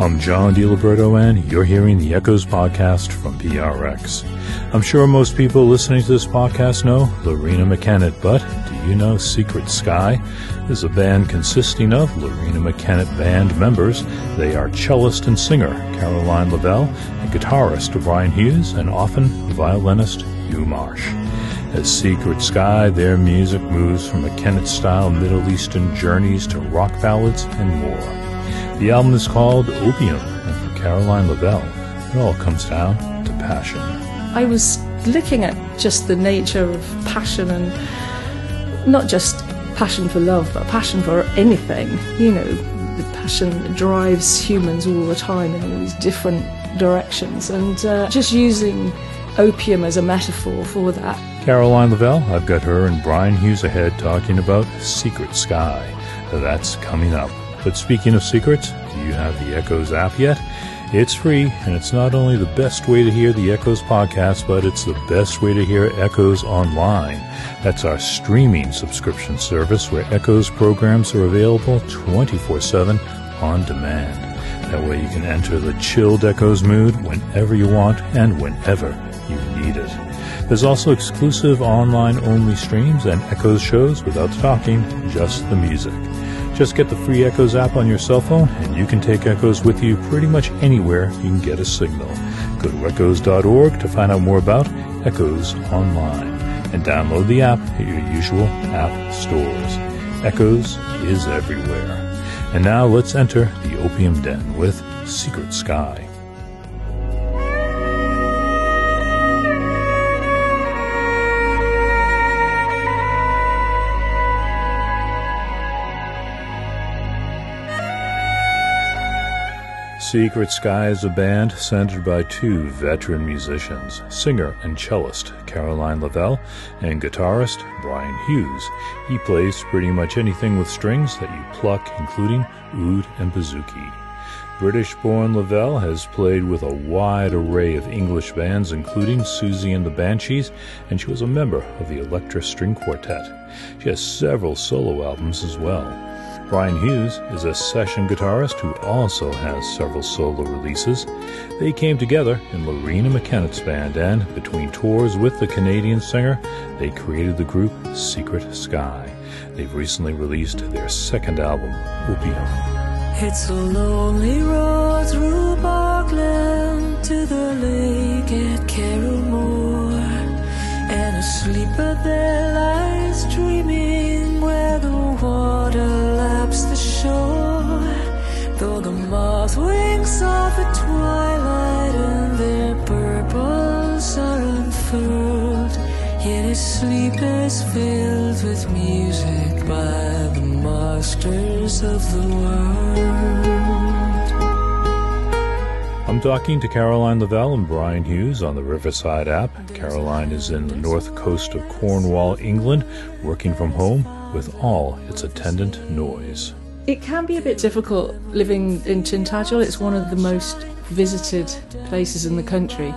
I'm John DiLiberto, and you're hearing the Echoes podcast from PRX. I'm sure most people listening to this podcast know Loreena McKennitt, but do you know Secret Sky is a band consisting of Loreena McKennitt band members? They are cellist and singer Caroline Lavelle and guitarist Brian Hughes and often violinist Hugh Marsh. As Secret Sky, their music moves from McKennitt-style Middle Eastern journeys to rock ballads and more. The album is called Opium, and for Caroline Lavelle, it all comes down to passion. I was looking at just the nature of passion and not just passion for love, but passion for anything. You know, the passion that drives humans all the time in all these different directions, and uh, just using opium as a metaphor for that. Caroline Lavelle, I've got her and Brian Hughes ahead talking about Secret Sky. That's coming up. But speaking of secrets, do you have the Echoes app yet? It's free, and it's not only the best way to hear the Echoes podcast, but it's the best way to hear Echoes online. That's our streaming subscription service where Echoes programs are available 24 7 on demand. That way you can enter the chilled Echoes mood whenever you want and whenever you need it. There's also exclusive online only streams and Echoes shows without talking, just the music. Just get the free Echoes app on your cell phone, and you can take Echoes with you pretty much anywhere you can get a signal. Go to echoes.org to find out more about Echoes Online, and download the app at your usual app stores. Echoes is everywhere. And now let's enter the Opium Den with Secret Sky. Secret Sky is a band centered by two veteran musicians, singer and cellist Caroline Lavelle and guitarist Brian Hughes. He plays pretty much anything with strings that you pluck, including oud and bouzouki. British born Lavelle has played with a wide array of English bands, including Siouxsie and the Banshees, and she was a member of the Elektra String Quartet. She has several solo albums as well. Brian Hughes is a session guitarist who also has several solo releases. They came together in Loreena McKennitt's band, and between tours with the Canadian singer, they created the group Secret Sky. They've recently released their second album, Opium. It's a lonely road through Parkland to the lake at Carrowmore, and a sleeper there lies sleep is filled with music by the masters of the world. I'm talking to Caroline Lavelle and Brian Hughes on the Riverside app. Caroline is in the north coast of Cornwall, England, working from home with all its attendant noise. It can be a bit difficult living in Tintagel. It's one of the most visited places in the country.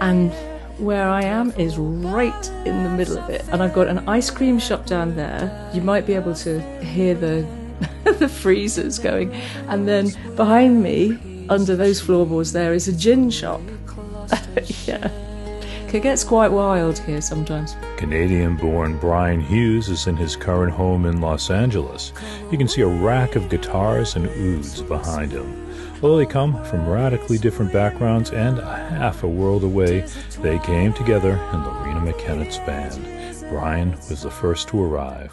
And where I am is right in the middle of it. And I've got an ice cream shop down there. You might be able to hear the the freezers going. And then behind me, under those floorboards there is a gin shop. yeah. It gets quite wild here sometimes. Canadian born Brian Hughes is in his current home in Los Angeles. You can see a rack of guitars and ouds behind him. Although they come from radically different backgrounds and a half a world away, they came together in Loreena McKennitt's band. Brian was the first to arrive.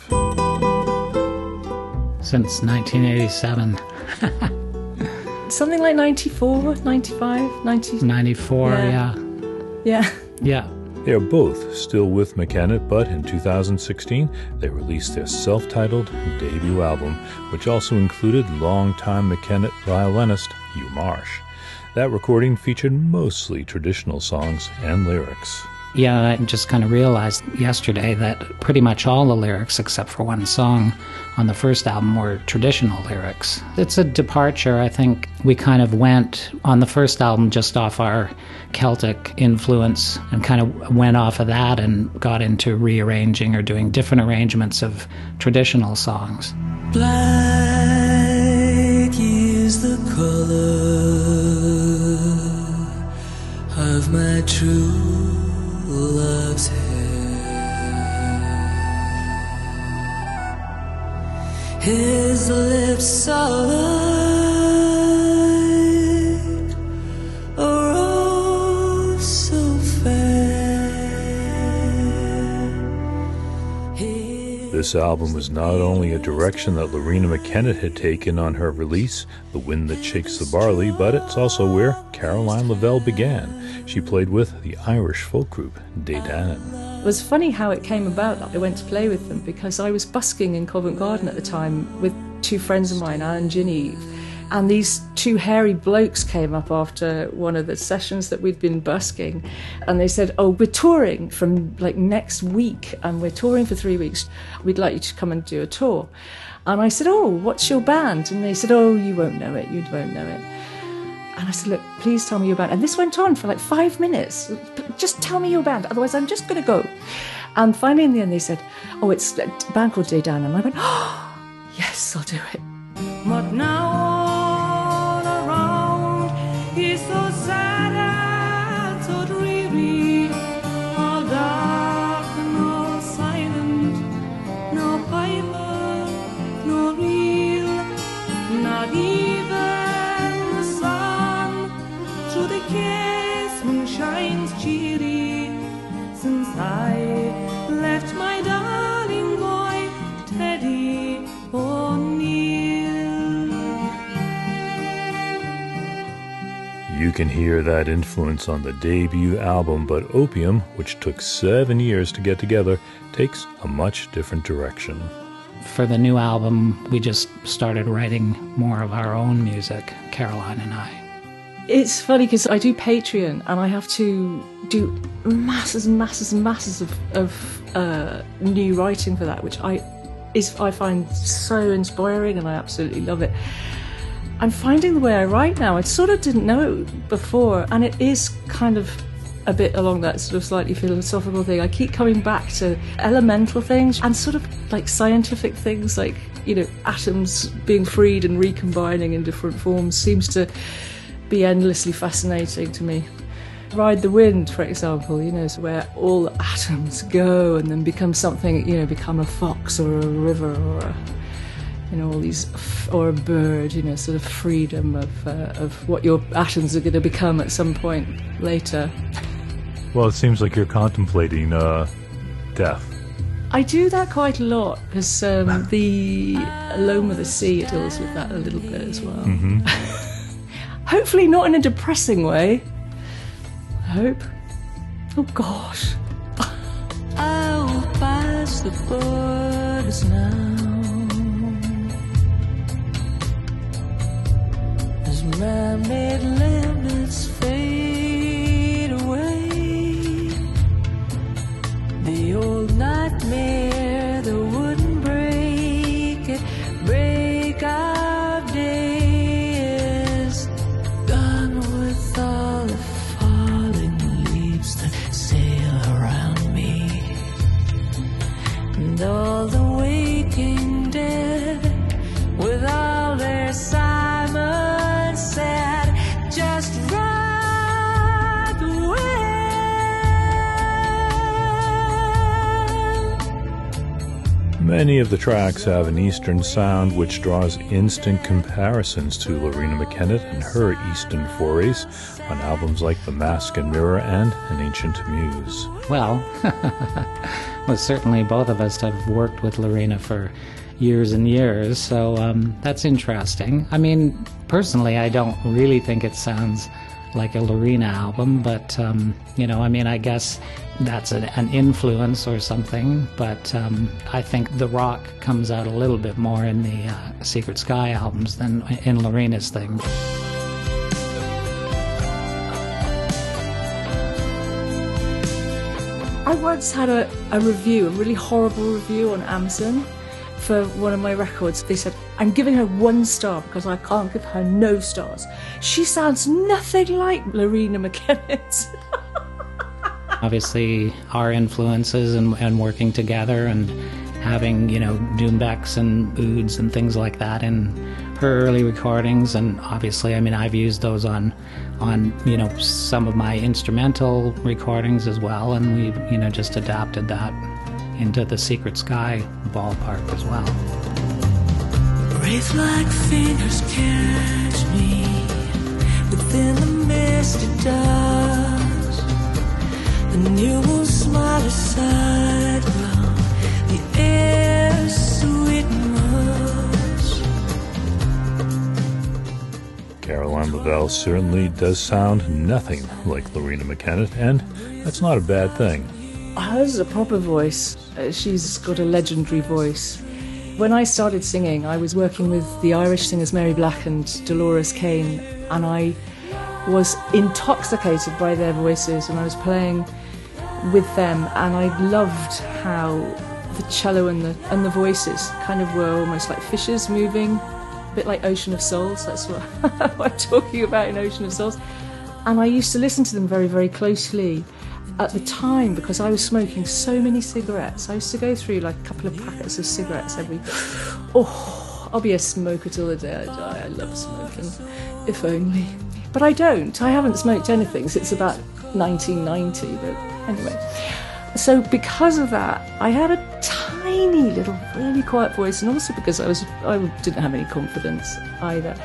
Since 1987. Something like 94, 95, 90. 94, Yeah. yeah. Yeah. Yeah. They are both still with McKennitt, but in 2016 they released their self titled debut album, which also included longtime McKennitt violinist Hugh Marsh. That recording featured mostly traditional songs and lyrics. Yeah, I just kind of realized yesterday that pretty much all the lyrics, except for one song on the first album, were traditional lyrics. It's a departure. I think we kind of went on the first album just off our Celtic influence and kind of went off of that and got into rearranging or doing different arrangements of traditional songs. Black is the color of my true. His lips are This album was not only a direction that Loreena McKennitt had taken on her release, The Wind That Shakes the Barley, but it's also where Caroline Lavelle began. She played with the Irish folk group De Dannan. It was funny how it came about that I went to play with them because I was busking in Covent Garden at the time with two friends of mine, Anne and Ginny. And these two hairy blokes came up after one of the sessions that we'd been busking. And they said, Oh, we're touring from like next week and we're touring for three weeks. We'd like you to come and do a tour. And I said, Oh, what's your band? And they said, Oh, you won't know it. You won't know it. And I said, Look, please tell me your band. And this went on for like five minutes. Just tell me your band, otherwise, I'm just going to go. And finally, in the end, they said, Oh, it's a band called De Dannan. And I went, Oh, yes, I'll do it. But now can hear that influence on the debut album, but Opium, which took seven years to get together, takes a much different direction. For the new album, we just started writing more of our own music, Caroline and I. It's funny because I do Patreon and I have to do masses and masses and masses of, of uh, new writing for that, which I is I find so inspiring and I absolutely love it. I'm finding the way I write now. I sort of didn't know before, and it is kind of a bit along that sort of slightly philosophical thing. I keep coming back to elemental things and sort of like scientific things, like you know, atoms being freed and recombining in different forms seems to be endlessly fascinating to me. Ride the Wind, for example, you know, is where all atoms go and then become something, you know, become a fox or a river or a, you know, all these, or a bird, you know, sort of freedom of, uh, of what your atoms are going to become at some point later. Well, it seems like you're contemplating uh, death. I do that quite a lot because um, the Alone with the Sea deals with that a little bit as well. Hopefully, not in a depressing way. I hope. Oh gosh. I'll pass the borders now. Man-made limits fade away, the old nightmare Many of the tracks have an Eastern sound which draws instant comparisons to Loreena McKennitt and her Eastern forays on albums like The Mask and Mirror and An Ancient Muse. Well, well, certainly both of us have worked with Loreena for years and years, so um, that's interesting. I mean, personally, I don't really think it sounds like a Loreena album, but um, you know, I mean, I guess that's an, an influence or something. But um, I think the rock comes out a little bit more in the uh, Secret Sky albums than in Loreena's thing. I once had a, a review, a really horrible review on Amazon for one of my records. They said, I'm giving her one star because I can't give her no stars. She sounds nothing like Loreena McKennitt. obviously our influences and, and working together and having, you know, doumbeks and ouds and things like that in her early recordings. And obviously, I mean, I've used those on, on, you know, some of my instrumental recordings as well. And we've, you know, just adapted that into the Secret Sky ballpark as well. Wraiths like fingers catch me within the misty dust. The new moon smile aside while the air sweet musk. Caroline Lavelle certainly does sound nothing like Loreena McKennitt, and that's not a bad thing. Hers a proper voice. Uh, She's got a legendary voice. When I started singing, I was working with the Irish singers Mary Black and Dolores Keane, and I was intoxicated by their voices, and I was playing with them, and I loved how the cello and the and the voices kind of were almost like fishes moving, a bit like Ocean of Souls. That's what I'm talking about in Ocean of Souls. And I used to listen to them very, very closely at the time because I was smoking so many cigarettes. I used to go through like a couple of packets of cigarettes every. Oh, I'll be a smoker till the day I die. I love smoking, if only. But I don't. I haven't smoked anything since about 1990. But anyway, so because of that, I had a tiny little, really quiet voice, and also because I was I didn't have any confidence either,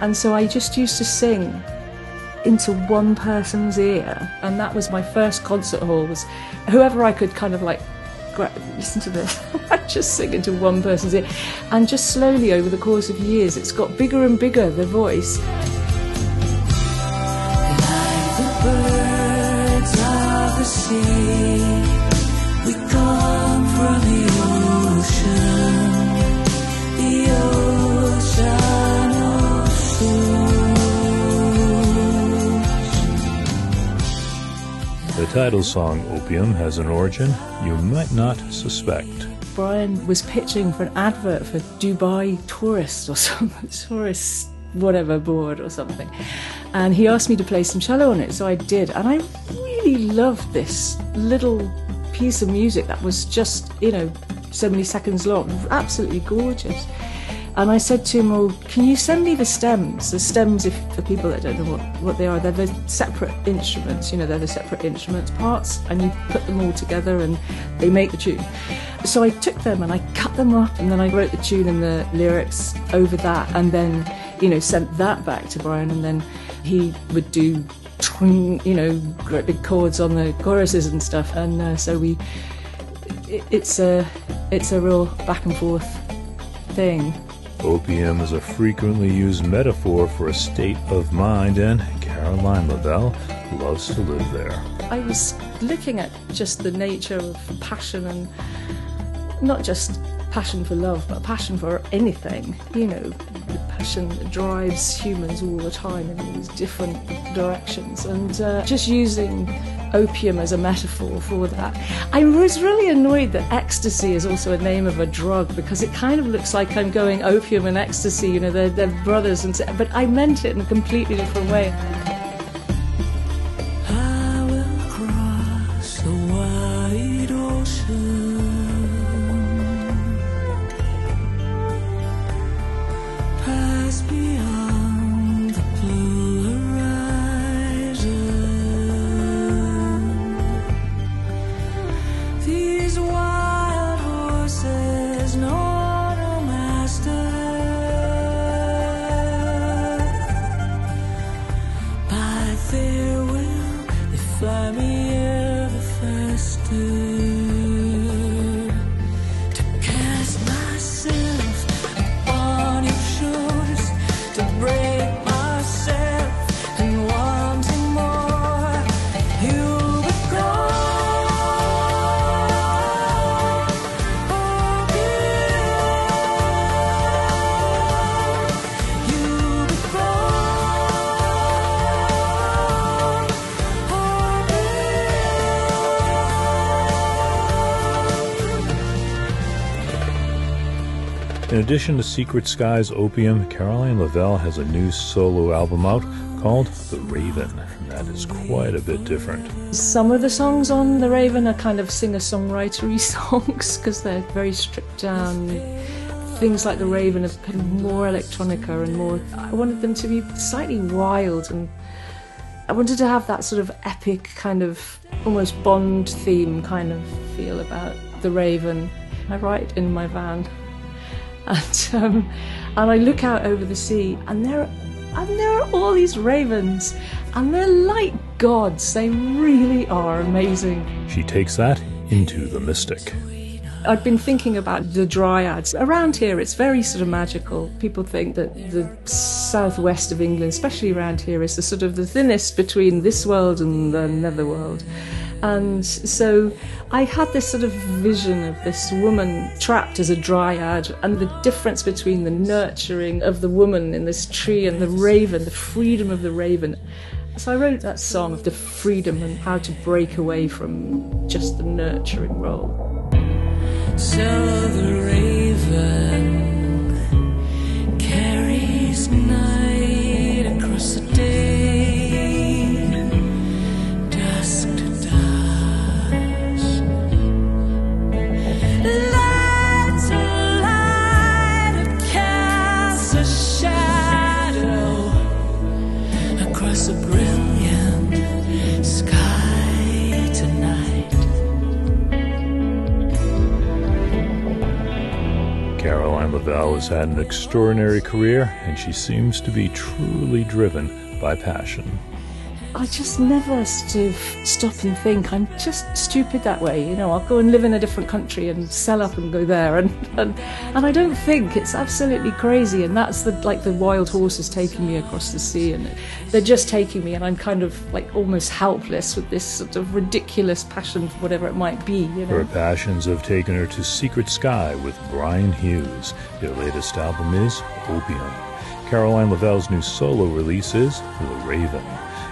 and so I just used to sing into one person's ear. And that was my first concert hall was whoever i could kind of like listen to this. I'd just sing into one person's ear. And just slowly over the course of years it's got bigger and bigger the voice. Like the birds of the sea, The title song Opium has an origin you might not suspect. brian was pitching for an advert for dubai tourist or something tourist whatever board or something. And he asked me to play some cello on it so i did. And i really loved this little piece of music that was just you know so many seconds long. Absolutely gorgeous and I said to him, "Well, can you send me the stems? The stems, if for people that don't know what, what they are, they're the separate instruments. You know, they're the separate instruments parts, and you put them all together, and they make the tune." So I took them and I cut them up, and then I wrote the tune and the lyrics over that, and then you know sent that back to Brian, and then he would do, you know, great big chords on the choruses and stuff, and uh, so we. It, it's a it's a real back and forth thing. Opium is a frequently used metaphor for a state of mind, and Caroline Lavelle loves to live there. I was looking at just the nature of passion and not just passion for love, but passion for anything. You know, that drives humans all the time in these different directions. And uh, just using opium as a metaphor for that. I was really annoyed that ecstasy is also a name of a drug because it kind of looks like I'm going opium and ecstasy, you know, they're, they're brothers. And so, but I meant it in a completely different way. Addition to Secret Sky's Opium, Caroline Lavelle has a new solo album out called The Raven, that is quite a bit different. Some of the songs on The Raven are kind of singer songwritery songs because they're very stripped down. Things like The Raven are more electronica and more. I wanted them to be slightly wild and I wanted to have that sort of epic kind of almost Bond theme kind of feel about The Raven. I write in my van and um, and I look out over the sea and there and there are all these ravens and they're like gods. They really are amazing. She takes that into the mystic. I'd been thinking about the dryads. Around here, it's very sort of magical. People think that the southwest of England, especially around here, is the sort of the thinnest between this world and the netherworld. And so I had this sort of vision of this woman trapped as a dryad and the difference between the nurturing of the woman in this tree and the raven, the freedom of the raven. So I wrote that song of the freedom and how to break away from just the nurturing role. So the raven carries night had an extraordinary career, and she seems to be truly driven by passion. I just never stop and think. I'm just stupid that way. You know, I'll go and live in a different country and sell up and go there, and and, and I don't think it's absolutely crazy. And that's the like the wild horses taking me across the sea, and they're just taking me, and I'm kind of like almost helpless with this sort of ridiculous passion for whatever it might be. You Her passions have taken her to Secret Sky with Brian Hughes. Their latest album is Opium. Caroline Lavelle's new solo release is The Raven.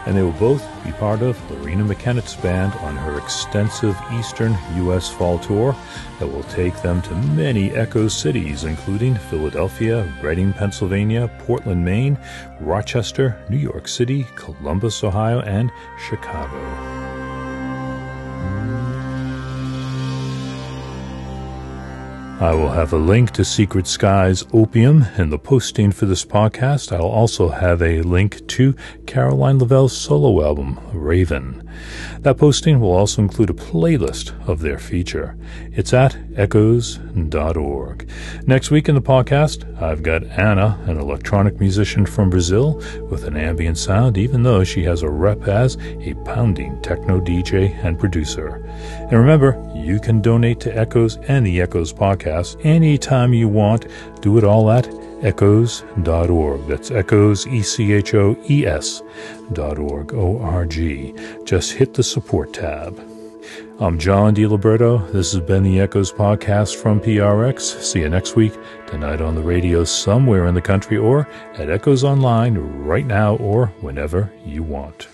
And they will both be part of Loreena McKennitt's band on her extensive Eastern U.S. fall tour that will take them to many Echo cities, including Philadelphia, Reading, Pennsylvania, Portland, Maine, Rochester, New York City, Columbus, Ohio, and Chicago. I will have a link to Secret Sky's Opium in the posting for this podcast. I'll also have a link to Caroline Lavelle's solo album, Raven. That posting will also include a playlist of their feature. It's at echoes.org. Next week in the podcast, I've got Anna, an electronic musician from Brazil with an ambient sound, even though she has a rep as a pounding techno DJ and producer. And remember, you can donate to Echoes and the Echoes podcast anytime you want. Do it all at echoes.org. That's echoes, E C H O E S dot org, O R G. Just hit the support tab. I'm John DiLiberto. This has been the Echoes podcast from PRX. See you next week, tonight on the radio somewhere in the country or at Echoes Online right now or whenever you want.